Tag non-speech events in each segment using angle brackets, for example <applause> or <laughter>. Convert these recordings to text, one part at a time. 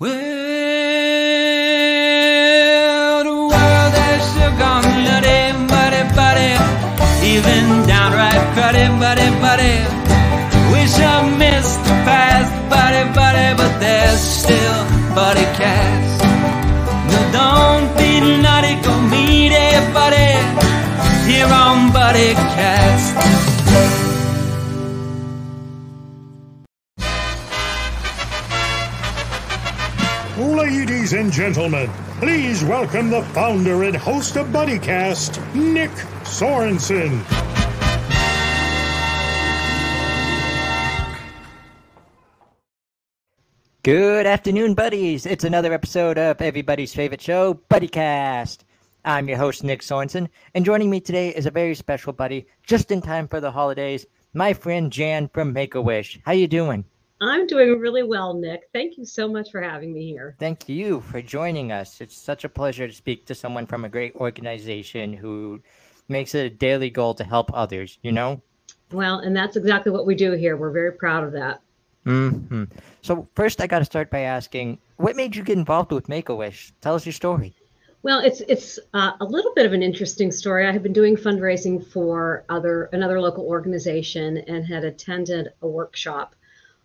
Well, the world has sure gone nutty, muddy, buddy, even downright cruddy, buddy, buddy. Wish I missed the past, buddy, buddy, but there's still buddy cats. No, don't be naughty, go meet buddy here on Buddy Cast. Ladies and gentlemen, please welcome the founder and host of BuddyCast, Nick Sorensen. Good afternoon, buddies. It's another episode of everybody's favorite show, BuddyCast. I'm your host, Nick Sorensen, and joining me today is a very special buddy, just in time for the holidays, my friend Jan from Make-A-Wish. How you doing? I'm doing really well, Nick. Thank you so much for having me here. Thank you for joining us. It's such a pleasure to speak to someone from a great organization who makes it a daily goal to help others, you know? Well, and that's exactly what we do here. We're very proud of that. hmm So, first, I got to start by asking what made you get involved with Make a Wish? Tell us your story. Well, it's it's uh, a little bit of an interesting story. I have been doing fundraising for other another local organization and had attended a workshop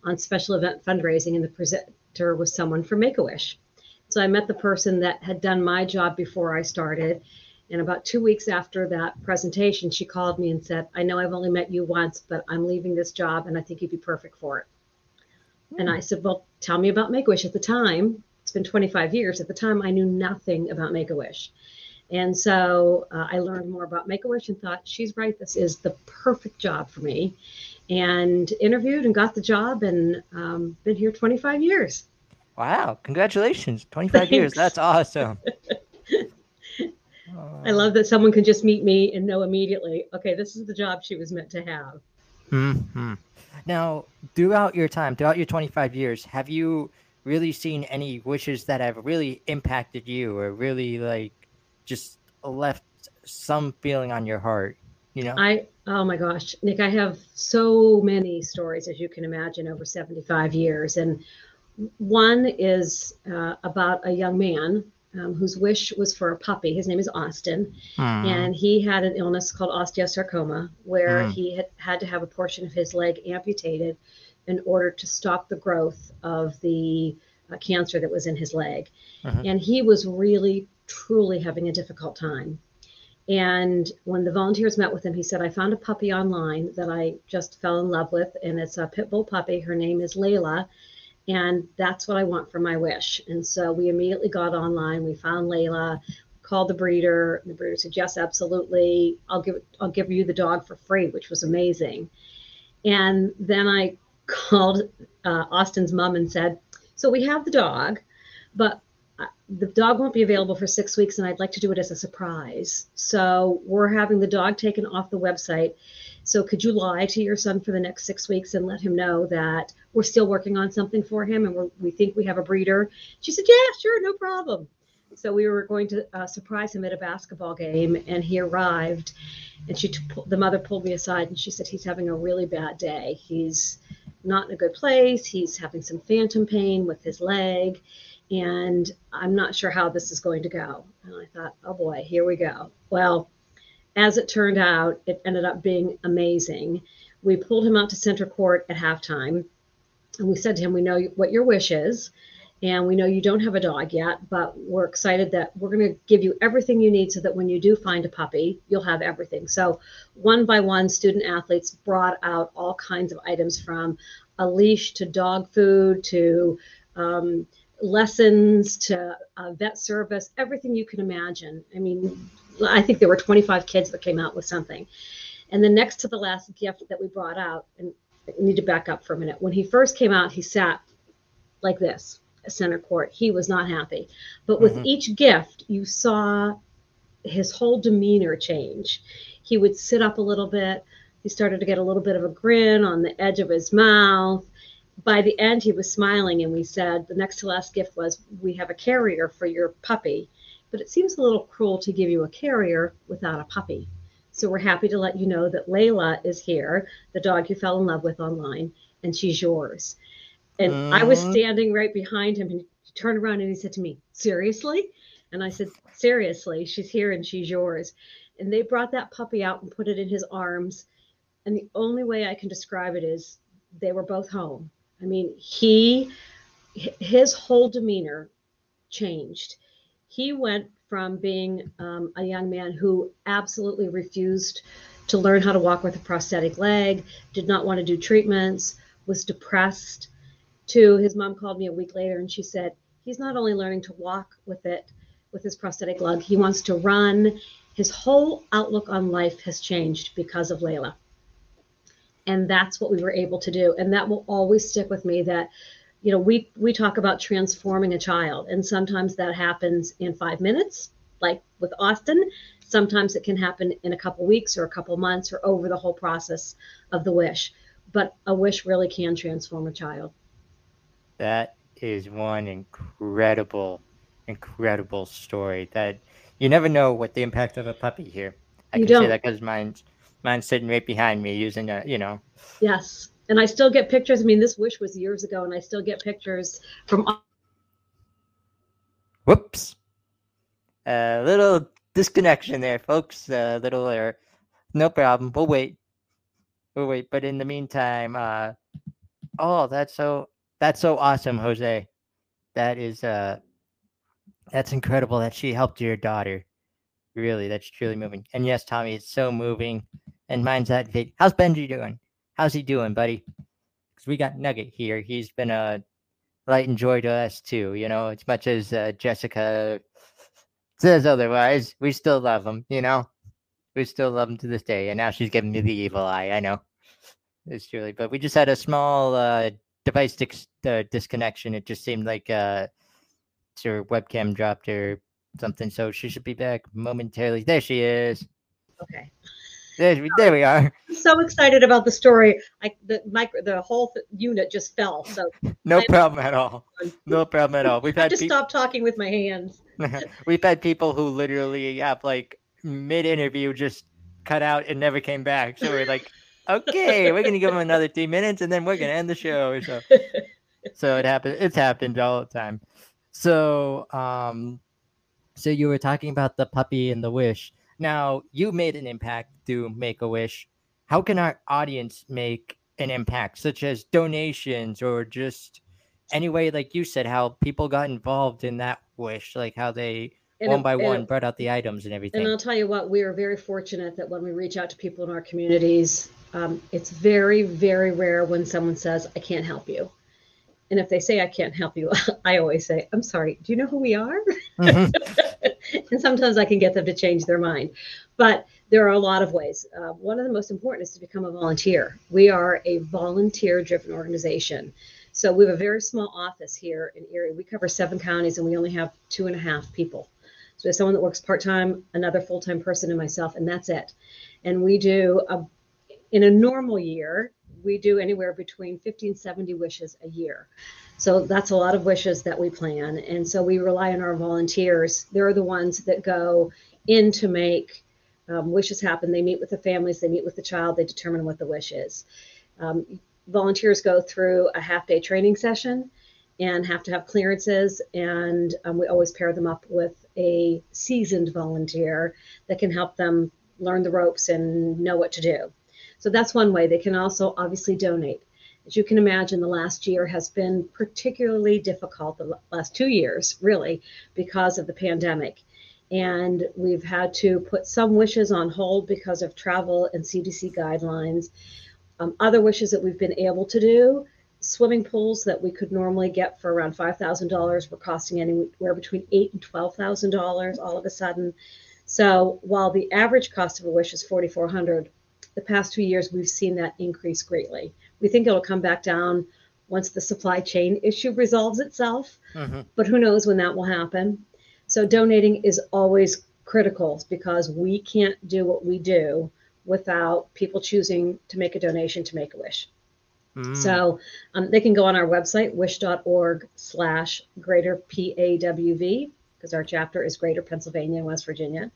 on special event fundraising, and the presenter was someone from Make a Wish. So I met the person that had done my job before I started. And about two weeks after that presentation, she called me and said, I know I've only met you once, but I'm leaving this job and I think you'd be perfect for it. And I said, Well, tell me about Make a Wish. At the time, it's been 25 years. At the time, I knew nothing about Make a Wish. And so uh, I learned more about Make a Wish and thought, She's right. This is the perfect job for me. And interviewed and got the job and um, been here 25 years. Wow, congratulations. 25 years. That's awesome. <laughs> I love that someone can just meet me and know immediately, okay, this is the job she was meant to have. hmm Now, throughout your time, throughout your 25 years, have you really seen any wishes that have really impacted you or really like just left some feeling on your heart? You know? I oh my gosh, Nick, I have so many stories as you can imagine over 75 years, and one is uh, about a young man um, whose wish was for a puppy. His name is Austin, Hmm. and he had an illness called osteosarcoma, where Mm. he had had to have a portion of his leg amputated in order to stop the growth of the uh, cancer that was in his leg. Mhm. And he was really, truly having a difficult time. And when the volunteers met with him, he said, I found a puppy online that I just fell in love with, and it's a pit bull puppy. Her name is Layla, and that's what I want for my wish. And so we immediately got online. We found Layla, called the breeder. The breeder said, Yes, absolutely. I'll give I'll give you the dog for free, which was amazing. And then I <laughs> called uh, Austin's mom and said, So we have the dog, but the dog won't be available for six weeks, and I'd like to do it as a surprise. So we're having the dog taken off the website. So could you lie to your son for the next six weeks and let him know that we're still working on something for him and we think we have a breeder? She said, Yeah, sure, no problem. So we were going to uh, surprise him at a basketball game, and he arrived. And she, t- the mother pulled me aside and she said, He's having a really bad day. He's not in a good place. He's having some phantom pain with his leg, and I'm not sure how this is going to go. And I thought, Oh boy, here we go. Well, as it turned out, it ended up being amazing. We pulled him out to center court at halftime, and we said to him, We know what your wish is. And we know you don't have a dog yet, but we're excited that we're going to give you everything you need so that when you do find a puppy, you'll have everything. So, one by one, student athletes brought out all kinds of items from a leash to dog food to um, lessons to uh, vet service, everything you can imagine. I mean, I think there were 25 kids that came out with something. And then next to the last gift that we brought out, and I need to back up for a minute. When he first came out, he sat like this at center court. He was not happy. But with Mhm. each gift, you saw his whole demeanor change. He would sit up a little bit. He started to get a little bit of a grin on the edge of his mouth. By the end, he was smiling, and we said the next to last gift was, We have a carrier for your puppy, but it seems a little cruel to give you a carrier without a puppy. So we're happy to let you know that Layla is here, the dog you fell in love with online, and she's yours. And I was standing right behind him and he turned around and he said to me, Seriously? And I said, Seriously, she's here and she's yours. And they brought that puppy out and put it in his arms. And the only way I can describe it is they were both home. I mean, he, his whole demeanor changed. He went from being um, a young man who absolutely refused to learn how to walk with a prosthetic leg, did not want to do treatments, was depressed, to his mom called me a week later and she said, he's not only learning to walk with it, with his prosthetic leg, he wants to run. His whole outlook on life has changed because of Layla. And that's what we were able to do. And that will always stick with me that, you know, we, we talk about transforming a child, and sometimes that happens in five minutes, like with Austin. Sometimes it can happen in a couple weeks or a couple months or over the whole process of the wish. But a wish really can transform a child. That is one incredible, incredible story. That you never know what the impact of a puppy here. I You can say don't. that because mine's mine's sitting right behind me using a you know. Yes. And I still get pictures. I mean, this wish was years ago, and I still get pictures from Whoops. A little disconnection there, folks. A little error. No problem. We'll wait. We'll wait. But in the meantime, uh, oh, that's so that's so awesome, Jose. That is uh, that's incredible that she helped your daughter. Really, that's truly moving. And yes, Tommy, it's so moving. And mine's that vid. How's Benji doing? How's he doing, buddy? Because we got Nugget here. He's been a light and joy to us too. You know, as much as uh, Jessica says otherwise, we still love him. You know, we still love him to this day. And now she's giving me the evil eye. I know it's truly, but we just had a small uh, device dis- uh, disconnection. It just seemed like uh, her webcam dropped or something. So she should be back momentarily. There she is. okay. There, we- there we are. <laughs> I'm so excited about the story. I the micro the whole th- unit just fell. So <laughs> No I- problem at all. <laughs> No problem at all. We've had I just peop- stopped talking with my hands. We've had people who literally have like mid interview just cut out and never came back. So we're like, okay, we're gonna give them another three minutes and then we're gonna end the show. So so it happened it's happened all the time. So um so you were talking about the puppy and the wish. Now you made an impact through Make a Wish. How can our audience make an impact, such as donations or just any way, like you said, how people got involved in that wish, like how they And one it- by one it- brought out the items and everything. And. I'll tell you what, we are very fortunate that when we reach out to people in our communities, um, it's very, very rare when someone says, I can't help you. And if they say, I can't help you, <laughs> I always say, I'm sorry, do you know who we are? Mhm. <laughs> <laughs> and sometimes I can get them to change their mind. But there are a lot of ways. Uh, one of the most important is to become a volunteer. We are a volunteer driven organization. So we have a very small office here in Erie. We cover seven counties and we only have two and a half people. So there's someone that works part time, another full time person, and myself, and that's it. And we do, a, in a normal year, we do anywhere between 50 and 70 wishes a year. So that's a lot of wishes that we plan. And so we rely on our volunteers. They're the ones that go in to make um, wishes happen. They meet with the families, they meet with the child, they determine what the wish is. Um, volunteers go through a half day training session and have to have clearances. And um, we always pair them up with a seasoned volunteer that can help them learn the ropes and know what to do. So that's one way. They can also obviously donate. As you can imagine, the last year has been particularly difficult, the last two years, really, because of the pandemic. And we've had to put some wishes on hold because of travel and CDC guidelines. Um, other wishes that we've been able to do swimming pools that we could normally get for around $5,000 were costing anywhere between eight and $12,000 all of a sudden. So while the average cost of a wish is 4,400, the past two years we've seen that increase greatly. We think it'll come back down once the supply chain issue resolves itself, Mhm. but who knows when that will happen. So donating is always critical because we can't do what we do without people choosing to make a donation to make a wish. Mm. So um, they can go on our website, wish.org slash greater PAWV, because our chapter is Greater Pennsylvania and West Virginia.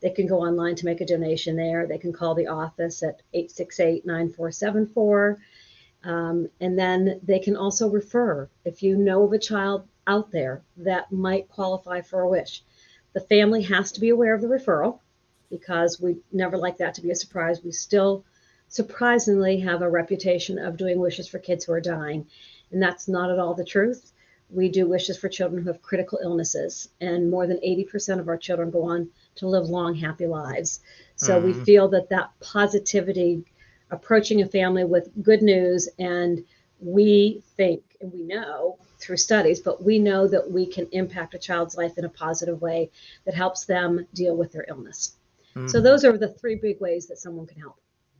They can go online to make a donation there. They can call the office at 868 9474. Um, and then they can also refer if you know of a child out there that might qualify for a wish. The family has to be aware of the referral because we never like that to be a surprise. We still surprisingly have a reputation of doing wishes for kids who are dying, and that's not at all the truth. We do wishes for children who have critical illnesses, and more than 80% of our children go on to live long, happy lives. So we Mhm. feel that that positivity, approaching a family with good news, and we think and we know through studies, but we know that we can impact a child's life in a positive way that helps them deal with their illness. So Mhm. those are the three big ways that someone can help.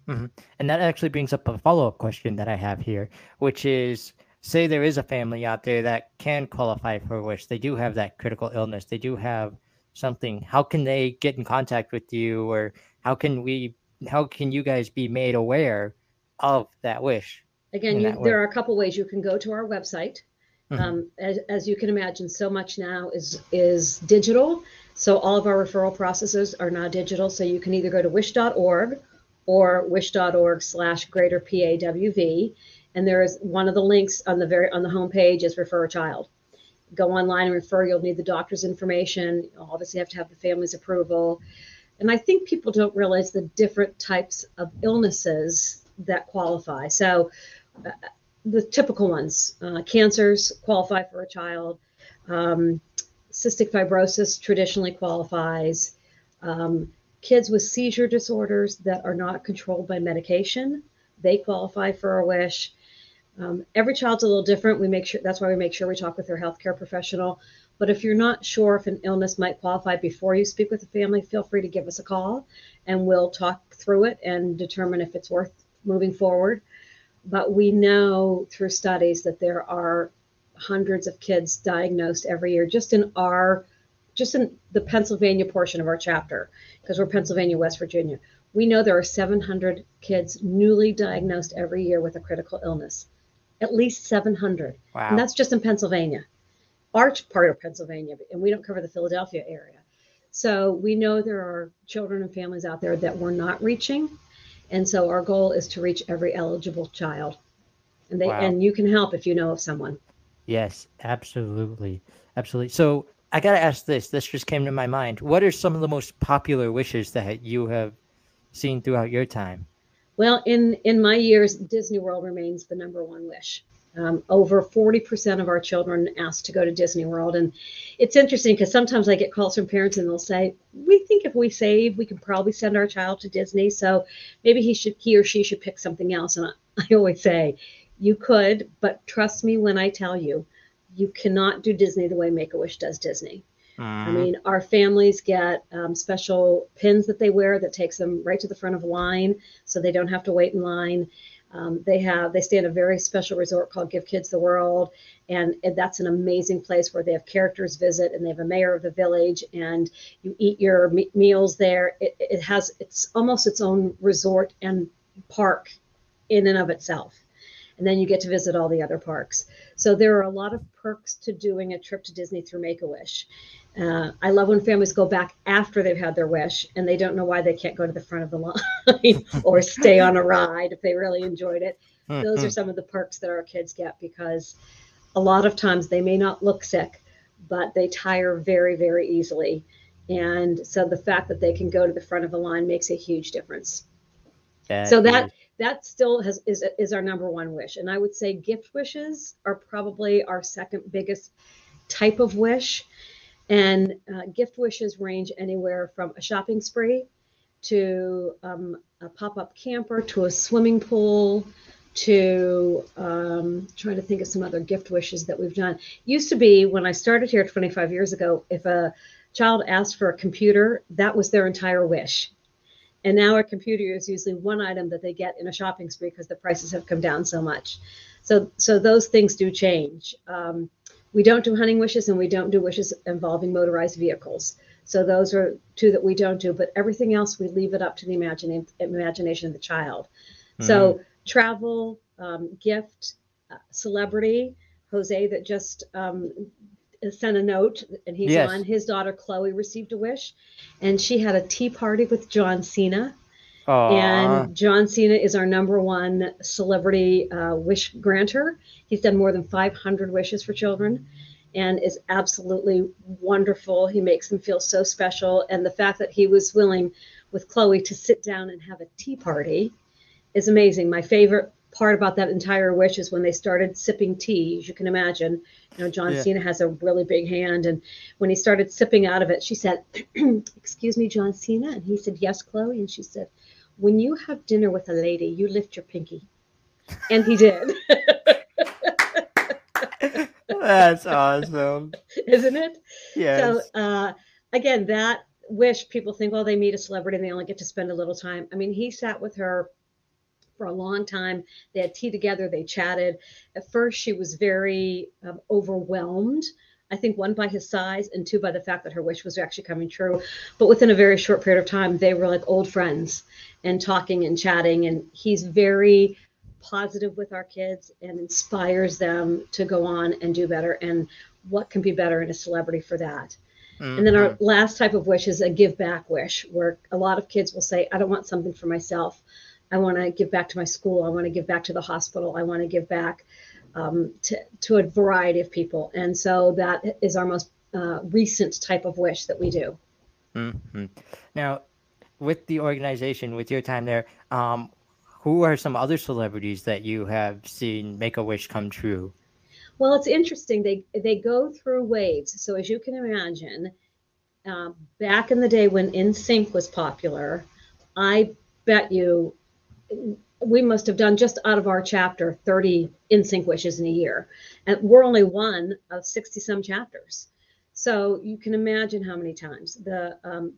And that actually brings up a follow up question that I have here, which is say there is a family out there that can qualify for wish. They do have that critical illness. They do have something. How can they get in contact with you or how can we how can you guys be made aware of that wish? Again, you, that there are a couple ways you can go to our website. Mhm. Um, as, as you can imagine, so much now is is digital. So all of our referral processes are now digital. So you can either go to wish.org or wish.org slash greater PAWV. And there is one of the links on the very on the homepage is refer a child. Go online and refer. You'll need the doctor's information. You'll obviously have to have the family's approval. And I think people don't realize the different types of illnesses that qualify. So uh, the typical ones, uh, cancers qualify for a child. Um, cystic fibrosis traditionally qualifies. Um, kids with seizure disorders that are not controlled by medication, they qualify for a wish. Um, every child's a little different. We make sure that's why we make sure we talk with their healthcare professional. But if you're not sure if an illness might qualify before you speak with the family, feel free to give us a call and we'll talk through it and determine if it's worth moving forward. But we know through studies that there are hundreds of kids diagnosed every year just in our just in the Pennsylvania portion of our chapter because we're Pennsylvania, West Virginia. We know there are 700 kids newly diagnosed every year with a critical illness. At least 700. Wow. And that's just in Pennsylvania, our part of Pennsylvania, and we don't cover the Philadelphia area. So we know there are children and families out there that we're not reaching. And so our goal is to reach every eligible child. And they Wow. and you can help if you know of someone. Yes, absolutely. Absolutely. So I got to ask this. This just came to my mind. What are some of the most popular wishes that you have seen throughout your time? Well, in in my years, Disney World remains the number one wish. Um, over 40% of our children ask to go to Disney World. And it's interesting because sometimes I get calls from parents and they'll say, We think if we save, we can probably send our child to Disney. So maybe he should he or she should pick something else. And I, <laughs> I always say, You could, but trust me when I tell you, you cannot do Disney the way Make a Wish does Disney. I mean, our families get um, special pins that they wear that takes them right to the front of line, so they don't have to wait in line. Um, they have they stay in a very special resort called Give Kids the World, and, and that's an amazing place where they have characters visit, and they have a mayor of the village, and you eat your me- meals there. It, it has it's almost its own resort and park in and of itself and then you get to visit all the other parks. So there are a lot of perks to doing a trip to Disney through Make a Wish. Uh, I love when families go back after they've had their wish and they don't know why they can't go to the front of the line <laughs> or stay on a ride if they really enjoyed it. Those are some of the perks that our kids get because a lot of times they may not look sick, but they tire very, very easily. And so the fact that they can go to the front of the line makes a huge difference so that is- that still has is is our number one wish. And i would say gift wishes are probably our second biggest type of wish. And uh, gift wishes range anywhere from a shopping spree to um, a pop-up camper to a swimming pool to um, trying to think of some other gift wishes that we've done. Used to be when i started here 25 years ago if a child asked for a computer that was their entire wish and now a computer is usually one item that they get in a shopping spree because the prices have come down so much. So, so those things do change. Um, we don't do hunting wishes and we don't do wishes involving motorized vehicles. So those are two that we don't do, but everything else we leave it up to the imagine, imagination of the child. So travel, um, gift, uh, celebrity, Jose that just um, sent a note and he's Yes. on. His daughter Chloe received a wish, and she had a tea party with John Cena, Aw. And John Cena is our number one celebrity uh, wish granter. He's done more than 500 wishes for children and is absolutely wonderful. He makes them feel so special. And the fact that he was willing with Chloe to sit down and have a tea party is amazing. My favorite part about that entire wish is when they started sipping tea, as you can imagine. You know, John Yeah. Cena has a really big hand. And when he started sipping out of it, she said, <clears throat> Excuse me, John Cena? And he said, Yes, Chloe. And she said, When you have dinner with a lady, you lift your pinky. And he did, <laughs> That's awesome. <laughs> isn't it? Yes. So uh, again, that wish people think, well, they meet a celebrity and they only get to spend a little time. I mean, he sat with her for a long time. They had tea together. They chatted. At first, she was very um, overwhelmed. I think one by his size and two by the fact that her wish was actually coming true. But within a very short period of time, they were like old friends and talking and chatting. And he's very positive with our kids and inspires them to go on and do better. And what can be better in a celebrity for that? And then our last type of wish is a give back wish, where a lot of kids will say, I don't want something for myself. I want to give back to my school. I want to give back to the hospital. I want to give back um, to, to a variety of people. And so that is our most uh, recent type of wish that we do. Mhm. Now, with the organization, with your time there, um, who are some other celebrities that you have seen make a wish come true? Well, it's interesting. They they go through waves. So as you can imagine, um, back in the day when NSYNC was popular, I bet you we must have done just out of our chapter 30 NSYNC wishes in a year, and we're only one of 60 some chapters. So you can imagine how many times the um,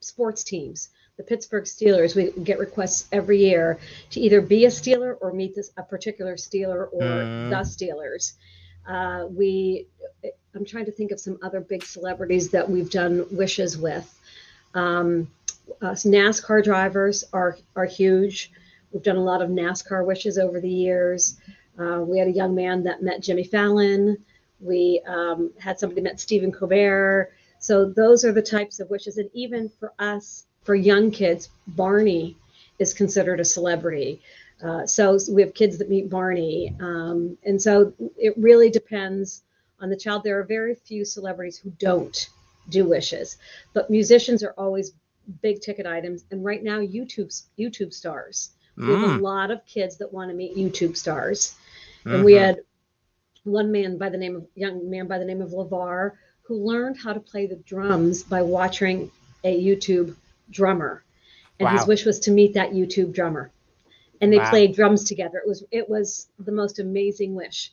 sports teams, the Pittsburgh Steelers, we get requests every year to either be a Steeler or meet this a particular Steeler or Mm. the Steelers. Uh, we, I'm trying to think of some other big celebrities that we've done wishes with. Um, us NASCAR drivers are are huge. We've done a lot of NASCAR wishes over the years. Uh, we had a young man that met Jimmy Fallon. We um, had somebody met Stephen Colbert. So those are the types of wishes. And even for us, for young kids, Barney is considered a celebrity. Uh, so we have kids that meet Barney. Um, and so it really depends on the child. There are very few celebrities who don't do wishes, but musicians are always big ticket items. And right now, YouTube's YouTube stars. We have a Mm. lot of kids that want to meet YouTube stars. And we Mhm. had one man by the name of young man by the name of Lavar who learned how to play the drums by watching a YouTube drummer. And his wish was to meet that YouTube drummer. And they Wow. played drums together. It was it was the most amazing wish.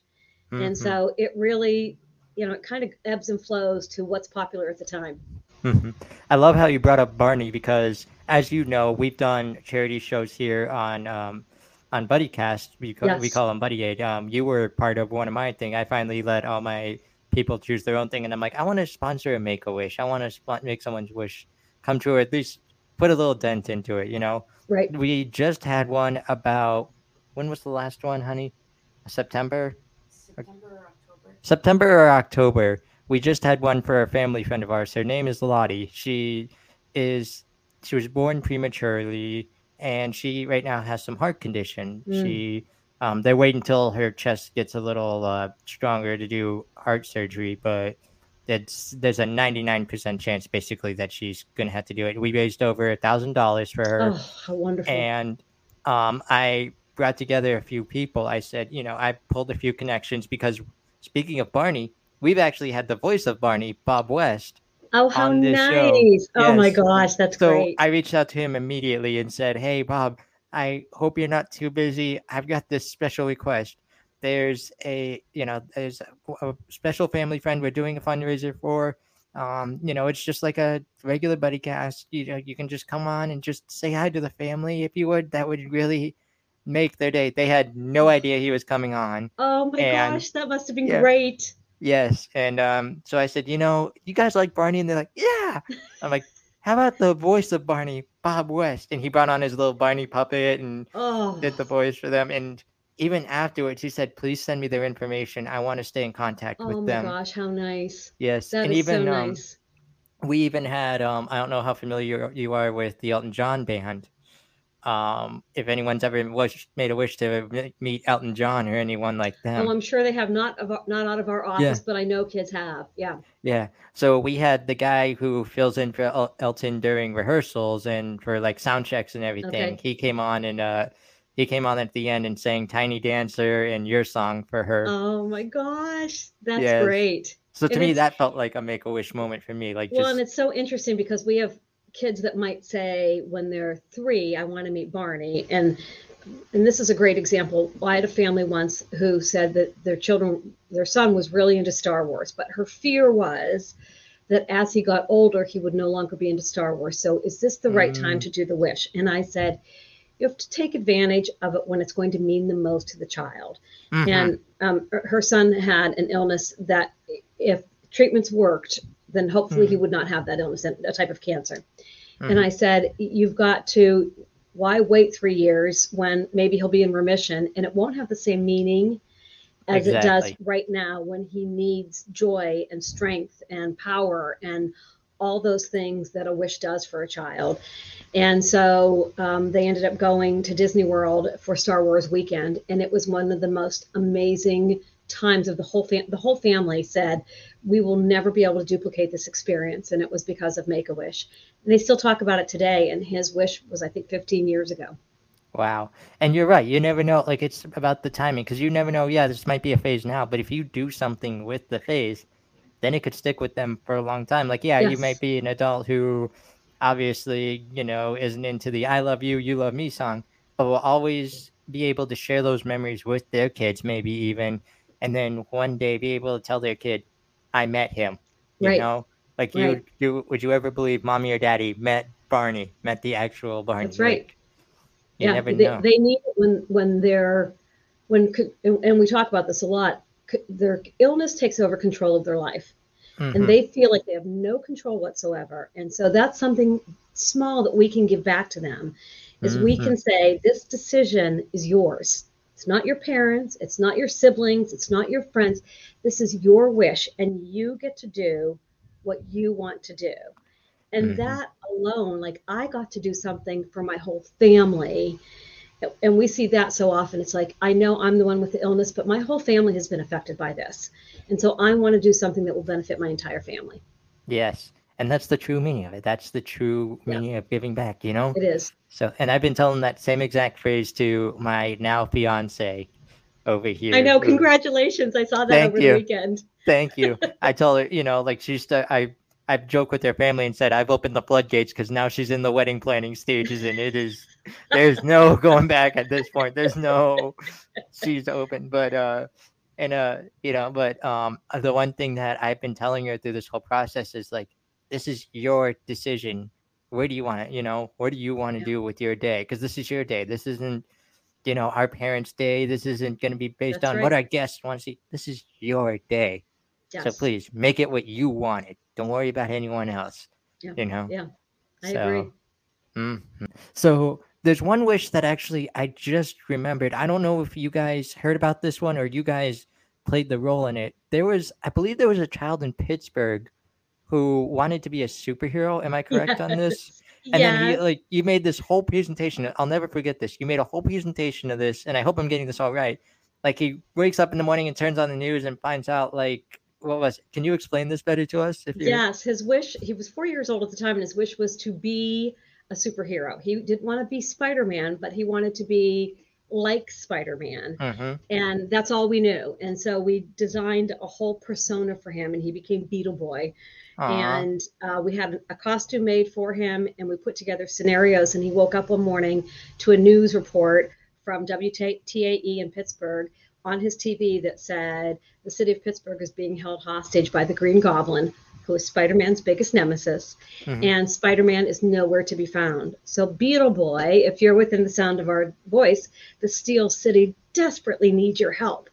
And Mhm. so it really, you know, it kind of ebbs and flows to what's popular at the time. Mhm. I love how you brought up Barney because, as you know, we've done charity shows here on um, on BuddyCast. We call, we call them Buddy Aid. Um, you were part of one of my thing. I finally let all my people choose their own thing, and I'm like, I want to sponsor a Make a Wish. I want to sp- make someone's wish come true, or at least put a little dent into it. You know, Right. we just had one about when was the last one, honey? September. September or October. September or October. We just had one for a family friend of ours. Her name is Lottie. She is she was born prematurely and she right now has some heart condition. Mm. She um, they wait until her chest gets a little uh, stronger to do heart surgery, but it's there's a 99% chance basically that she's gonna have to do it. We raised over a thousand dollars for her Oh, how wonderful. and um, I brought together a few people. I said, you know, I pulled a few connections because speaking of Barney, we've actually had the voice of Barney, Bob West. oh, how this show. nice. Oh my gosh, that's So great. I reached out to him immediately and said, hey, Bob, I hope you're not too busy. I've got this special request. There's a, you know, there's a, a special family friend we're doing a fundraiser for. Um, you know, it's just like a regular buddy cast. You know, you can just come on and just say hi to the family if you would. That would really make their day. They had no idea he was coming on. oh my and- gosh, that must have been yeah. great. Yes. And um, so I said, you know, you guys like Barney? And they're like, yeah. I'm like, how about the voice of Barney, Bob West? And he brought on his little Barney puppet and Oh, did the voice for them. And even afterwards, he said, please send me their information. I want to stay in contact oh with them. Oh my gosh, how nice. Yes. That and even so um, we even had, um, I don't know how familiar you are with the Elton John band. Um, if anyone's ever wish, made a wish to meet Elton John or anyone like them. Oh, I'm sure they have not of not out of our office, but I know kids have. Yeah. Yeah. So we had the guy who fills in for El- Elton during rehearsals and for like sound checks and everything. Okay. He came on and uh he came on at the end and sang Tiny Dancer and your song for her. Oh my gosh, that's Yes. great. so to and me that felt like a make a wish moment for me. Like Well, just and it's so interesting because we have kids that might say when they're three, I want to meet Barney. And and this is a great example. I had a family once who said that their children, their son was really into Star Wars, but her fear was that as he got older, he would no longer be into Star Wars. So is this the right time Mm. to do the wish? And I said, you have to take advantage of it when it's going to mean the most to the child. Mhm. And um, her son had an illness that if treatments worked, then hopefully he would not have that illness, a type of cancer. And I said, you've got to, why wait three years when maybe he'll be in remission and it won't have the same meaning as it does right now when he needs joy and strength and power and all those things that a wish does for a child. And so um, they ended up going to Disney World for Star Wars weekend, and it was one of the most amazing times of the whole fam- the whole family said we will never be able to duplicate this experience and it was because of make a wish and they still talk about it today and his wish was i think 15 years ago Wow. And you're right. You never know. Like, it's about the timing because you never know. Yeah, this might be a phase now, but if you do something with the phase, then it could stick with them for a long time. Like, yeah, you might be an adult who obviously, you know, isn't into the I love you, you love me song, but will always be able to share those memories with their kids, maybe even. And then one day be able to tell their kid, I met him. You Right. know? Like, you, Right. you would you ever believe mommy or daddy met Barney, met the actual Barney? That's right. Like, you yeah never they, know. they need it when when they're when and we talk about this a lot their illness takes over control of their life Mhm. and they feel like they have no control whatsoever and so that's something small that we can give back to them is we Mhm. can say this decision is yours it's not your parents it's not your siblings it's not your friends. This is your wish and you get to do what you want to do. And Mhm. that alone like i got to do something for my whole family. And we see that so often. It's like i know i'm the one with the illness but my whole family has been affected by this. And so i want to do something that will benefit my entire family. Yes. And that's the true meaning of it. That's the true Yeah. meaning of giving back, you know? it is So, and I've been telling that same exact phrase to my now fiance over here. i know congratulations i saw that Thank over you. the weekend Thank you. <laughs> I told her, you know, like she's, the, I, I joke with her family and said, I've opened the floodgates because now she's in the wedding planning stages and it is, there's no <laughs> going back at this point. There's no, she's open. But, uh, and, uh, you know, but, um, the one thing that I've been telling her through this whole process is like, this is your decision. Where do you want to, you know, what do you want to Yeah. do with your day? Because this is your day. This isn't, you know, our parents' day. This isn't going to be based That's on what our guests want to see. This is your day. So please make it what you want it. Don't worry about anyone else. Yeah, You know. yeah, i so, agree mhm. So there's one wish that actually I just remembered. I don't know if you guys heard about this one or you guys played the role in it. There was, I believe, there was a child in Pittsburgh who wanted to be a superhero. Am I <laughs> correct on this? And then he like you made this whole presentation. I'll never forget this. You made a whole presentation of this, and I hope I'm getting this all right. Like he wakes up in the morning and turns on the news and finds out like what was it? Can you explain this better to us? If you Yes, his wish, he was four years old at the time, and his wish was to be a superhero. He didn't want to be Spider Man, but he wanted to be like Spider Man. Mhm. And that's all we knew. And so we designed a whole persona for him, and he became Beetle Boy. Aw. And uh, we had a costume made for him, and we put together scenarios. And he woke up one morning to a news report from WTAE in Pittsburgh on his TV that said the city of Pittsburgh is being held hostage by the Green Goblin, who is Spider Man's biggest nemesis. Mhm. And Spider Man is nowhere to be found. So, Beetle Boy, if you're within the sound of our voice, the Steel City desperately needs your help.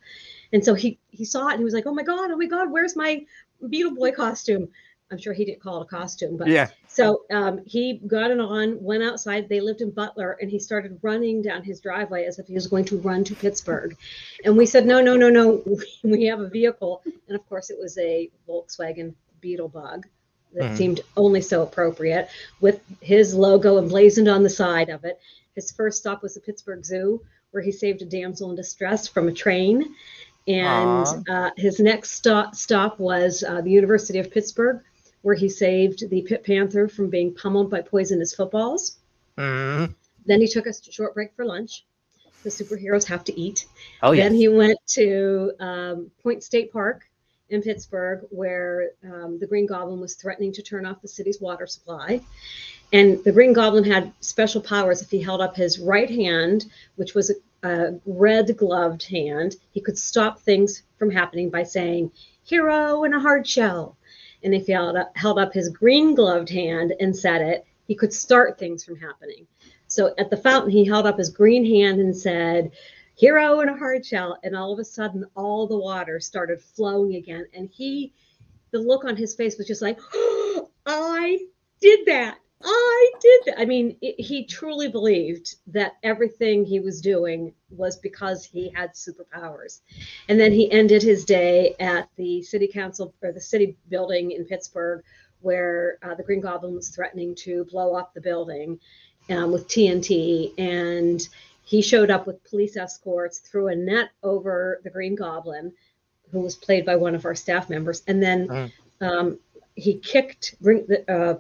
And so he, he saw it and he was like, oh my God, oh my God, where's my Beetle Boy costume? I'm sure he didn't call it a costume, but yeah. so um, he got it on, went outside. They lived in Butler, and he started running down his driveway as if he was going to run to Pittsburgh. And we said, no, no, no, no. <laughs> We have a vehicle, and of course, it was a Volkswagen Beetle Bug. that Mhm. seemed only so appropriate with his logo emblazoned on the side of it. His first stop was the Pittsburgh Zoo, where he saved a damsel in distress from a train. And uh, his next stop, stop was uh, the University of Pittsburgh, where he saved the Pitt Panther from being pummeled by poisonous footballs. Mhm. Then he took a short break for lunch. The superheroes have to eat. Oh yeah. Then he went to um, Point State Park in Pittsburgh, where um, the Green Goblin was threatening to turn off the city's water supply. And the Green Goblin had special powers. If he held up his right hand, which was a, a red gloved hand, he could stop things from happening by saying, Hero in a hard shell. And if he held up, held up his green gloved hand and said it, he could start things from happening. So at the fountain, he held up his green hand and said, hero in a hard shell and all of a sudden all the water started flowing again and he the look on his face was just like <gasps> oh, i did that i did that i mean it, he truly believed that everything he was doing was because he had superpowers and then he ended his day at the city council or the city building in pittsburgh where uh, the green goblin was threatening to blow up the building um, with tnt and he showed up with police escorts, threw a net over the Green Goblin, who was played by one of our staff members, and then Mhm. um, he kicked uh,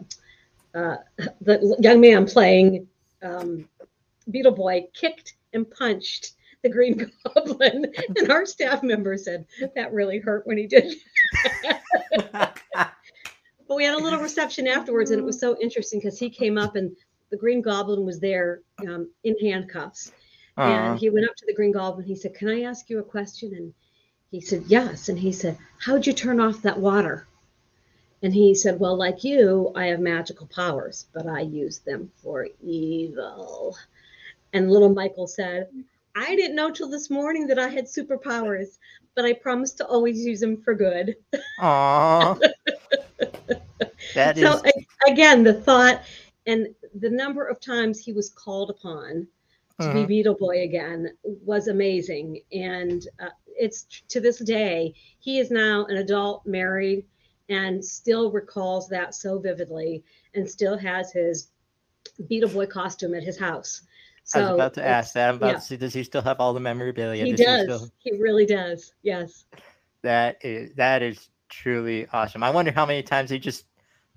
uh, the young man playing um, Beetle Boy kicked and punched the Green <laughs> Goblin, and our staff member said that really hurt when he did. <laughs> But we had a little reception afterwards, and it was so interesting because he came up and the Green Goblin was there um, in handcuffs. Aw. And he went up to the Green Goblin. He said, Can I ask you a question? And he said, Yes. And he said, How'd you turn off that water? And he said, Well, like you, I have magical powers, but I use them for evil. And little Michael said, I didn't know till this morning that I had superpowers, but I promised to always use them for good. Aw. <laughs> that is. so a- again, the thought and the number of times he was called upon to be Mhm. Beetle Boy again was amazing. And uh, it's to this day, he is now an adult, married, and still recalls that so vividly and still has his Beetle Boy costume at his house. So I was about to ask that. I'm about yeah. to see. Does he still have all the memorabilia? He Does does. still- He really does. Yes. that is that is truly awesome. I wonder how many times he just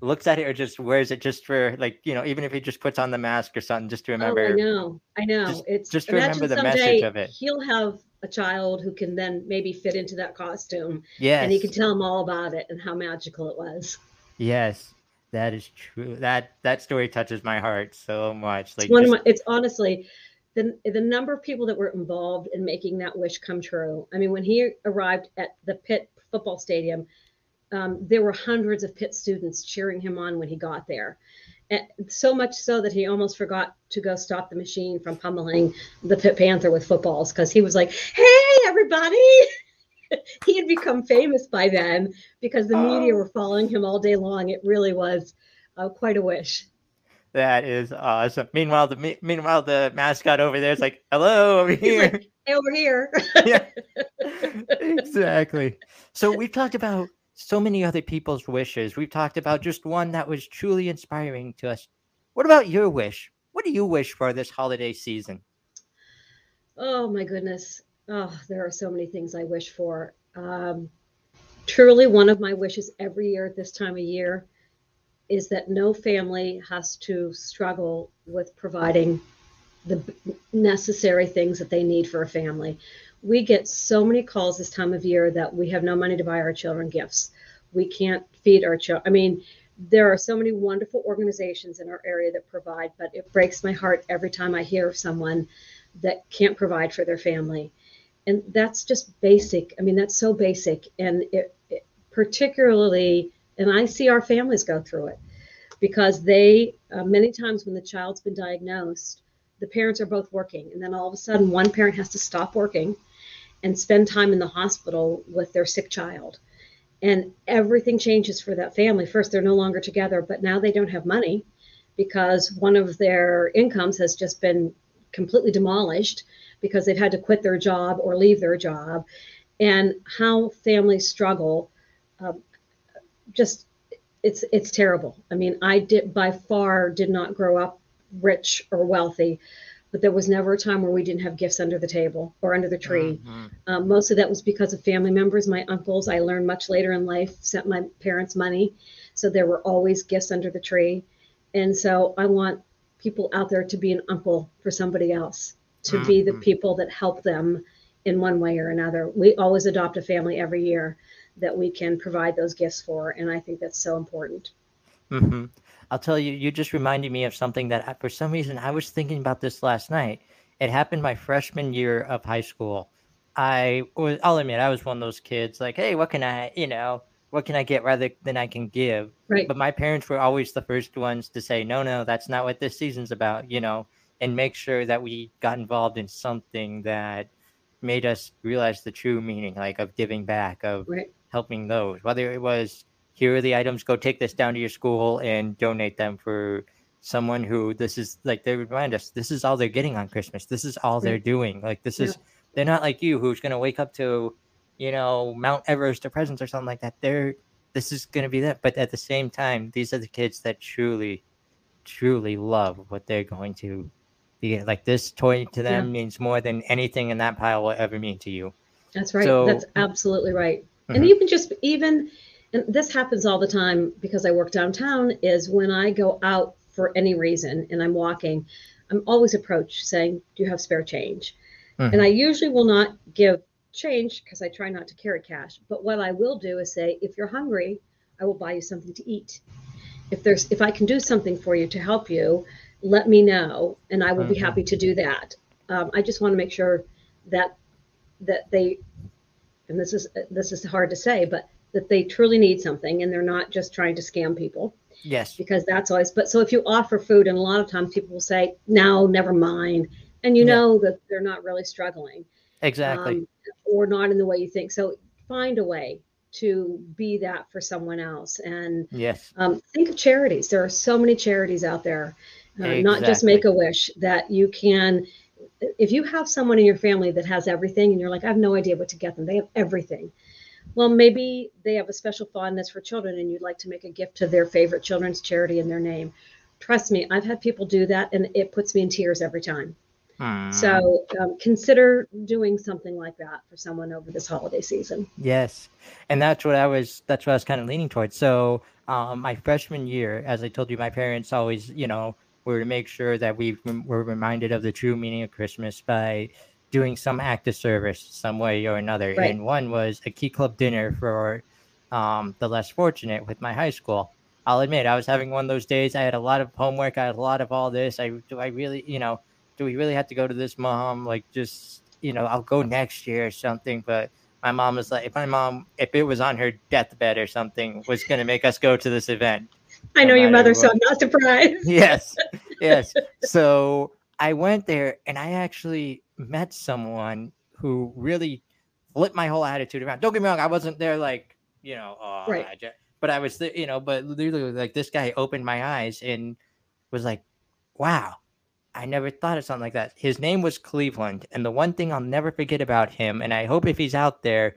looks at it or just wears it just for like you know even if he just puts on the mask or something just to Oh, I know. I know. Just- it's just to remember the message of it. He'll have a child who can then maybe fit into that costume, yes. and he can tell him all about it and how magical it was. Yes, that is true. That that story touches my heart so much. Like it's one just- of my. It's honestly the the number of people that were involved in making that wish come true. I mean, when he arrived at the Pitt football stadium, um, there were hundreds of Pitt students cheering him on when he got there. And so much so that he almost forgot to go stop the machine from pummeling the Pitt Panther with footballs because he was like, "Hey, everybody!" <laughs> he had become famous by then because the media Oh. were following him all day long. It really was uh, quite a wish. that is awesome. Meanwhile, the me- meanwhile the mascot over there is like, "Hello, over here." like, "Hey, over here." <laughs> yeah, <laughs> exactly. So we've talked about so many other people's wishes. We've talked about just one that was truly inspiring to us. What about your wish? What do you wish for this holiday season? Oh my goodness. Oh, there are so many things I wish for. Um, truly, one of my wishes every year at this time of year is that no family has to struggle with providing the necessary things that they need for a family. We get so many calls this time of year that we have no money to buy our children gifts. We can't feed our children. I mean, there are so many wonderful organizations in our area that provide, but it breaks my heart every time I hear of someone that can't provide for their family. And that's just basic. I mean, that's so basic. And it, it particularly, and I see our families go through it because they, uh, many times when the child's been diagnosed, the parents are both working. And then all of a sudden, one parent has to stop working and spend time in the hospital with their sick child. And everything changes for that family. First, they're no longer together, but now they don't have money because one of their incomes has just been completely demolished because they've had to quit their job or leave their job, and how families struggle. Um, just it's it's terrible. I mean, I did by far did not grow up rich or wealthy, but there was never a time where we didn't have gifts under the table or under the tree. Mhm. Um, most of that was because of family members. My uncles, I learned much later in life, sent my parents money. So there were always gifts under the tree. And so I want people out there to be an uncle for somebody else, to be the Mhm. people that help them in one way or another. We always adopt a family every year that we can provide those gifts for. And I think that's so important. Hmm I'll tell you, you just reminded me of something that I, for some reason I was thinking about this last night. It happened my freshman year of high school. I was, I'll admit, I was one of those kids like, hey, what can I, you know, what can I get rather than I can give? Right. But my parents were always the first ones to say, no, no, that's not what this season's about, you know, and make sure that we got involved in something that made us realize the true meaning, like of giving back, of Right. helping those, whether it was here are the items, go take this down to your school and donate them for someone who this is like they remind us this is all they're getting on Christmas. This is all they're doing. Like this is they're not like you who's gonna wake up to, you know, Mount Everest or presents or something like that. They're this is gonna be that. But at the same time, these are the kids that truly, truly love what they're going to be like this toy to them means more than anything in that pile will ever mean to you. That's right. So- That's absolutely right. And Mhm. even just even and this happens all the time because I work downtown is when I go out for any reason and I'm walking, I'm always approached saying, "Do you have spare change?" Mhm. And I usually will not give change because I try not to carry cash. But what I will do is say, "If you're hungry, I will buy you something to eat. If there's if I can do something for you to help you, let me know and I will be Mhm. happy to do that." Um, I just want to make sure that that they and this is this is hard to say, but that they truly need something and they're not just trying to scam people Yes. because that's always. But so if you offer food, and a lot of times people will say, "No, never mind," and you Yeah. know that they're not really struggling, Exactly. um, or not in the way you think. So find a way to be that for someone else and yes. um, think of charities. There are so many charities out there, uh, not just Make a Wish, that you can. If you have someone in your family that has everything and you're like, I have no idea what to get them, they have everything. Well, maybe they have a special fondness for children and you'd like to make a gift to their favorite children's charity in their name. Trust me, I've had people do that and it puts me in tears every time. Mm. So um, consider doing something like that for someone over this holiday season. Yes, and that's what I was. That's what I was kind of leaning towards. So, um, my freshman year, as I told you, my parents always, you know, were to make sure that we were reminded of the true meaning of Christmas by doing some act of service, some way or another. Right. And one was a key club dinner for um, the less fortunate with my high school. I'll admit, I was having one of those days. I had a lot of homework. I had a lot of all this. I do. I really, you know, do we really have to go to this, mom? Like, just you know, I'll go next year or something. But my mom was like, if my mom, if it was on her deathbed or something, was going to make us go to this event. I No know your mother, so. I'm not surprised. <laughs> Yes, yes. <laughs> So I went there and I actually met someone who really flipped my whole attitude around. Don't get me wrong, I wasn't there like, you know, oh, Right. I ju- but I was, there, you know, but literally like this guy opened my eyes and was like, wow, I never thought of something like that. His name was Cleveland. And the one thing I'll never forget about him, and I hope if he's out there,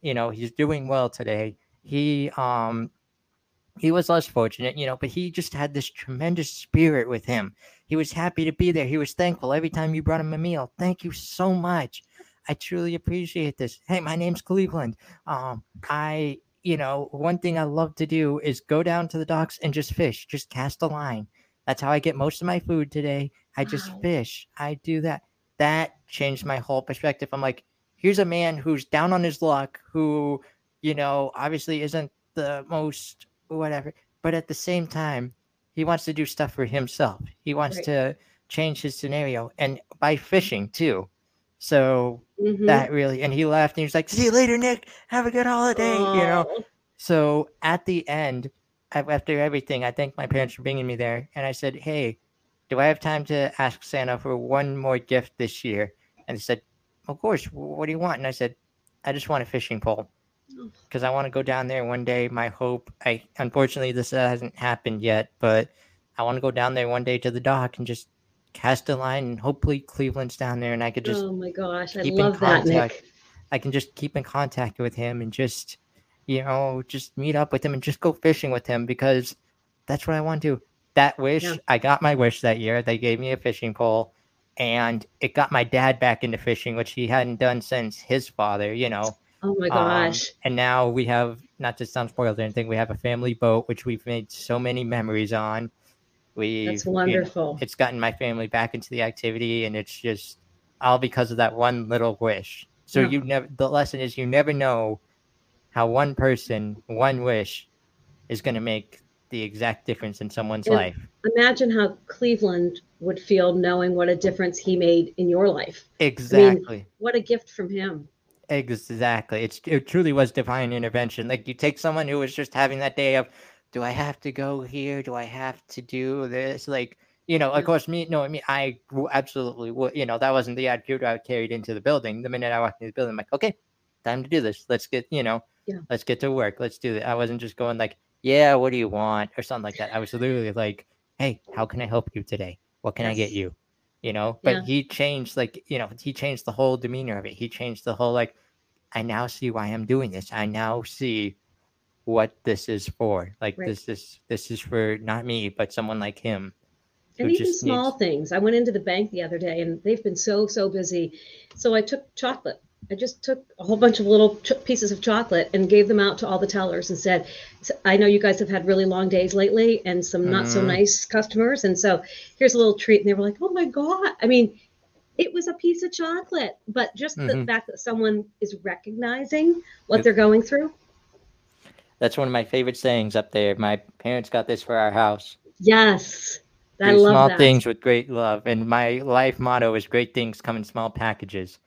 you know, he's doing well today. He, um, he was less fortunate, you know, but he just had this tremendous spirit with him. He was happy to be there. He was thankful every time you brought him a meal. Thank you so much. I truly appreciate this. Hey, my name's Cleveland. Um, I, you know, one thing I love to do is go down to the docks and just fish, just cast a line. That's how I get most of my food today. I just Wow. fish. I do that. That changed my whole perspective. I'm like, here's a man who's down on his luck, who, you know, obviously isn't the most whatever, but at the same time, he wants to do stuff for himself. He wants Right. to change his scenario and by fishing too. So Mhm. that really, and he left and he was like, see you later, Nick. Have a good holiday. You know, so at the end, after everything, I thanked my parents for bringing me there, and I said, "Hey, do I have time to ask Santa for one more gift this year?" And they said, "Of course. What do you want?" And I said, "I just want a fishing pole. Because I want to go down there one day. My hope, I unfortunately this hasn't happened yet, but I want to go down there one day to the dock and just cast a line, and hopefully Cleveland's down there, and I could just oh my gosh, I love that. Nick. I can just keep in contact with him and just you know, just meet up with him and just go fishing with him because that's what I want to. That wish, Yeah. I got my wish that year. They gave me a fishing pole and it got my dad back into fishing, which he hadn't done since his father, you know. Oh my Um, gosh. and now we have, not to sound spoiled or anything, we have a family boat, which we've made so many memories on. We, That's wonderful. it's gotten my family back into the activity, and it's just all because of that one little wish. So Yeah. you never, the lesson is you never know how one person, one wish is going to make the exact difference in someone's Yeah. life. Imagine how Cleveland would feel knowing what a difference he made in your life. Exactly. What a gift from him. Exactly. It's it truly was divine intervention. Like you take someone who was just having that day of, do I have to go here? Do I have to do this? Like you know, of course, me. No, I mean, I absolutely would. You know, that wasn't the attitude I carried into the building. The minute I walked into the building, I'm like, okay, time to do this. Let's get you know, Yeah. let's get to work. Let's do it. I wasn't just going like, yeah, what do you want or something like that. I was literally like, hey, how can I help you today? What can I get you? You know, but Yeah. he changed like you know he changed the whole demeanor of it. He changed the whole like I now see why I'm doing this. I now see what this is for. Like Right. this is this is for not me, but someone like him. and even small needs- things. I went into the bank the other day and they've been so, so busy. So I took chocolate. I just took a whole bunch of little ch- pieces of chocolate and gave them out to all the tellers and said, I know you guys have had really long days lately and some not so Mhm. nice customers. And so here's a little treat. And they were like, oh my God. I mean, it was a piece of chocolate, but just the Mhm. fact that someone is recognizing what they're going through. That's one of my favorite sayings up there. My parents got this for our house. Yes. I Do love small that. things with great love. And my life motto is great things come in small packages.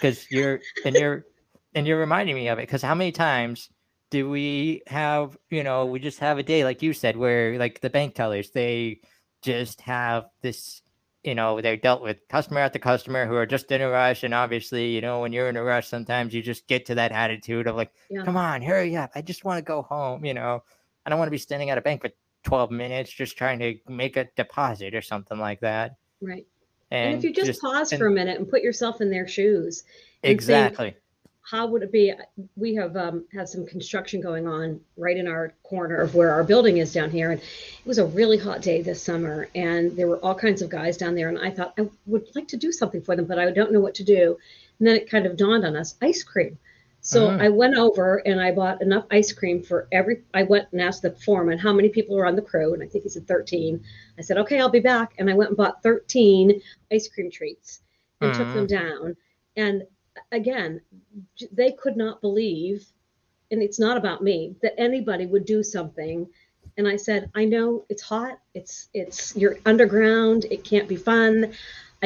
Because you're and you're and you're reminding me of it. Because how many times do we have, you know, we just have a day like you said, where like the bank tellers, they just have this, you know, they're dealt with customer after customer who are just in a rush. And obviously, you know, when you're in a rush, sometimes you just get to that attitude of like, Yeah. come on, hurry up. I just want to go home, you know. I don't want to be standing at a bank for 12 minutes just trying to make a deposit or something like that. Right. And, And, if you just, pause and- for a minute and put yourself in their shoes, and think, exactly. how would it be? We have um, had some construction going on right in our corner of where our building is down here, and it was a really hot day this summer, and there were all kinds of guys down there, and I thought I would like to do something for them, but I don't know what to do. And then it kind of dawned on us: ice cream. So Mm. I went over and I bought enough ice cream for every. I went and asked the foreman how many people were on the crew, and I think he said 13. I said, "Okay, I'll be back," and I went and bought 13 ice cream treats and took them down. And again, they could not believe, and it's not about me, that anybody would do something. And I said, I know it's hot. It's it's you're underground. It can't be fun.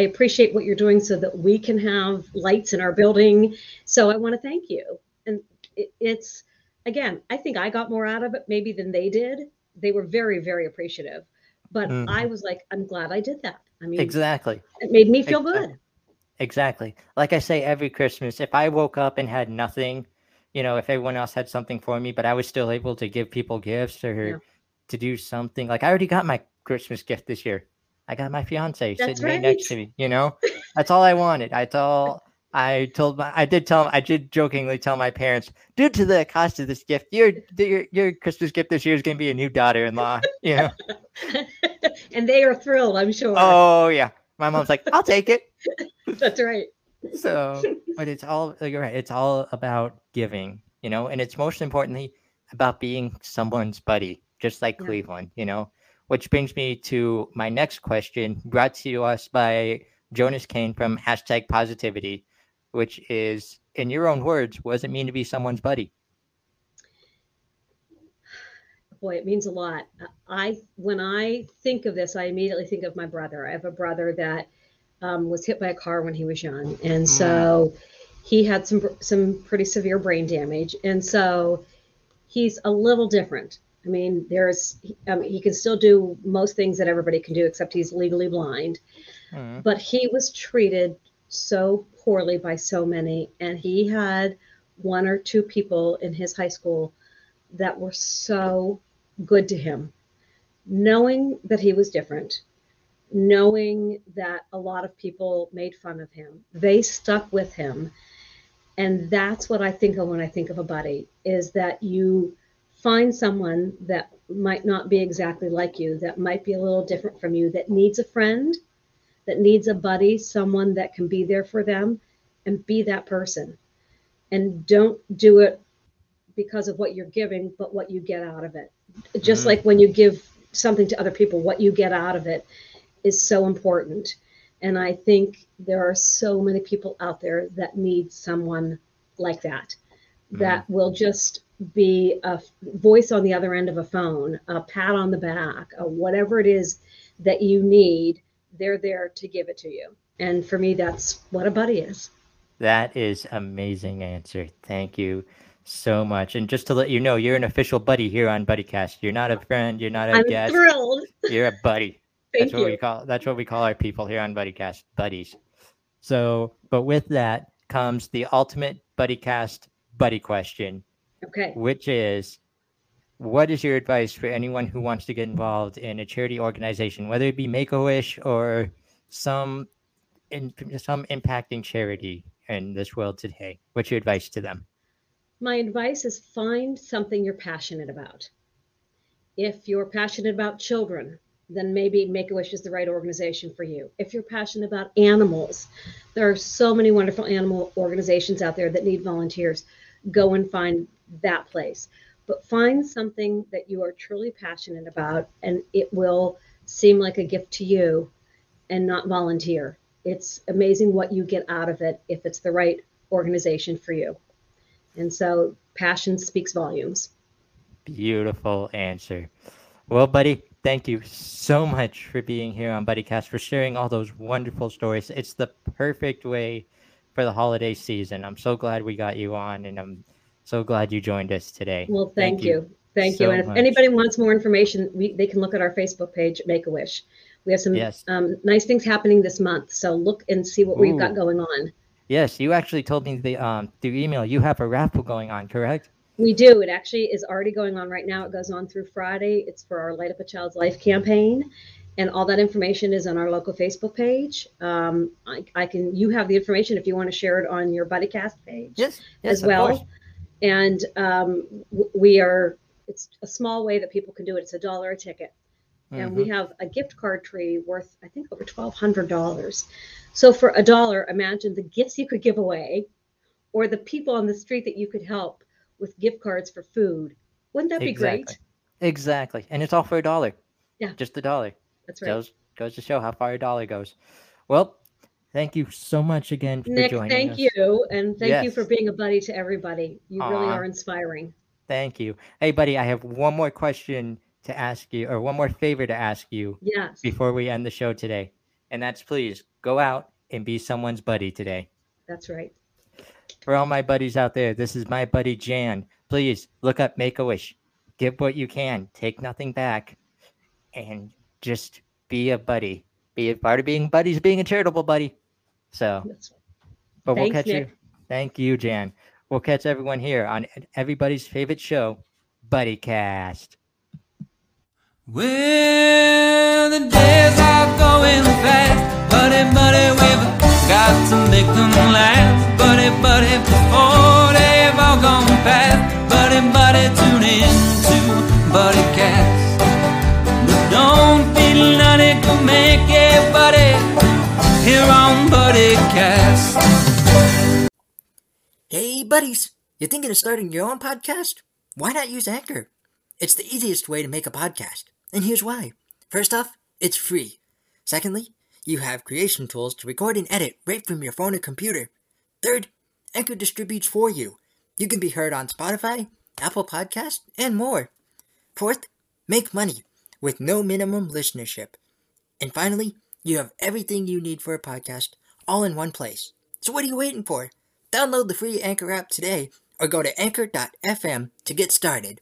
I appreciate what you're doing so that we can have lights in our building. So I want to thank you. And it, it's again, I think I got more out of it maybe than they did. They were very very appreciative. But Mhm. I was like, I'm glad I did that. I mean, Exactly. it made me feel Exactly. good. Exactly. Like I say every Christmas, if I woke up and had nothing, you know, if everyone else had something for me, but I was still able to give people gifts or Yeah. to do something. Like I already got my Christmas gift this year. I got my fiance That's sitting right next to me, you know? That's all I wanted. I told I told my I did tell I did jokingly tell my parents, due to the cost of this gift, your your, your Christmas gift this year is gonna be a new daughter in law. You know? <laughs> and they are thrilled, I'm sure. oh yeah. My mom's like, I'll take it. <laughs> That's right. so but it's all you're right it's all about giving you know and it's most importantly about being someone's buddy just like Yeah. cleveland you know which brings me to my next question brought to us by jonas kane from hashtag positivity which is in your own words what does it mean to be someone's buddy Boy, it means a lot. I when I think of this, I immediately think of my brother. I have a brother that um, was hit by a car when he was young, and so he had some some pretty severe brain damage, and so he's a little different. I mean, there's um, he can still do most things that everybody can do, except he's legally blind. Mhm. but he was treated so poorly by so many and he had one or two people in his high school that were so good to him knowing that he was different knowing that a lot of people made fun of him they stuck with him And that's what I think of when I think of a buddy is that you find someone that might not be exactly like you, that might be a little different from you, that needs a friend, that needs a buddy, someone that can be there for them and be that person. And don't do it because of what you're giving, but what you get out of it. Just Mhm. like when you give something to other people, what you get out of it is so important. And I think there are so many people out there that need someone like that, that will just be a voice on the other end of a phone, a pat on the back, a whatever it is that you need, they're there to give it to you. And for me, that's what a buddy is. That is amazing answer. Thank you so much. And just to let you know, you're an official buddy here on BuddyCast. You're not a friend. You're not a I'm guest. thrilled. You're a buddy. <laughs> Thank that's what we call that's what we call our people here on BuddyCast, buddies. So, but with that comes the ultimate BuddyCast buddy question, Okay. which is what is your advice for anyone who wants to get involved in a charity organization, whether it be Make a Wish or some in, some impacting charity in this world today? What's your advice to them? My advice is find something you're passionate about. If you're passionate about children, then maybe Make a Wish is the right organization for you. If you're passionate about animals, there are so many wonderful animal organizations out there that need volunteers. Go and find that place. But find something that you are truly passionate about, and it will seem like a gift to you and not volunteer. It's amazing what you get out of it if it's the right organization for you. And so passion speaks volumes. Beautiful answer. Well, buddy, thank you so much for being here on BuddyCast for sharing all those wonderful stories. It's the perfect way for the holiday season. I'm so glad we got you on, and I'm so glad you joined us today. Well, thank, you. Thank so you. And if much. anybody wants more information, we, they can look at our Facebook page, Make a Wish. We have some Yes. um, nice things happening this month. So look and see what we've got going on. Yes, you actually told me the um through email you have a raffle going on, correct? We do. It actually is already going on right now. It goes on through Friday. It's for our Light Up a Child's Life campaign. And all that information is on our local Facebook page. Um, I, I can, you have the information if you want to share it on your BuddyCast page. Yes, as well. And um, we are, it's a small way that people can do it. It's a dollar a ticket. And we have a gift card tree worth, I think, over $1,200. So for a dollar, imagine the gifts you could give away or the people on the street that you could help with gift cards for food. Wouldn't that be great? Exactly, and it's all for a dollar. Yeah. just a dollar. That's right. Goes goes to show how far a dollar goes. Well, thank you so much again for Nick, joining thank us. you. And thank you for being a buddy to everybody. You really are inspiring. Thank you. Hey, buddy, I have one more question to ask you, or one more favor to ask you Yes. before we end the show today. And that's please go out and be someone's buddy today. That's right. For all my buddies out there, this is my buddy Jan. Please look up Make a Wish. Give what you can, take nothing back, and just be a buddy. Be a part of being buddies, being a charitable buddy. So, but we'll Thanks, catch you. Nick. Thank you, Jan. We'll catch everyone here on everybody's favorite show, Buddy Cast. Well, the days are going fast, buddy, buddy, we've got to make them last, buddy, buddy, before they've all gone past, buddy, buddy, tune in to Buddy Cast. But don't be nutty, go make it, buddy, here on Buddy Cast. Hey, buddies! You thinking of starting your own podcast? Why not use Anchor? It's the easiest way to make a podcast, and here's why. First off, it's free. Secondly, you have creation tools to record and edit right from your phone or computer. Third, Anchor distributes for you. You can be heard on Spotify, Apple Podcasts, and more. Fourth, make money with no minimum listenership. And finally, you have everything you need for a podcast all in one place. So what are you waiting for? Download the free Anchor app today or go to anchor.fm to get started.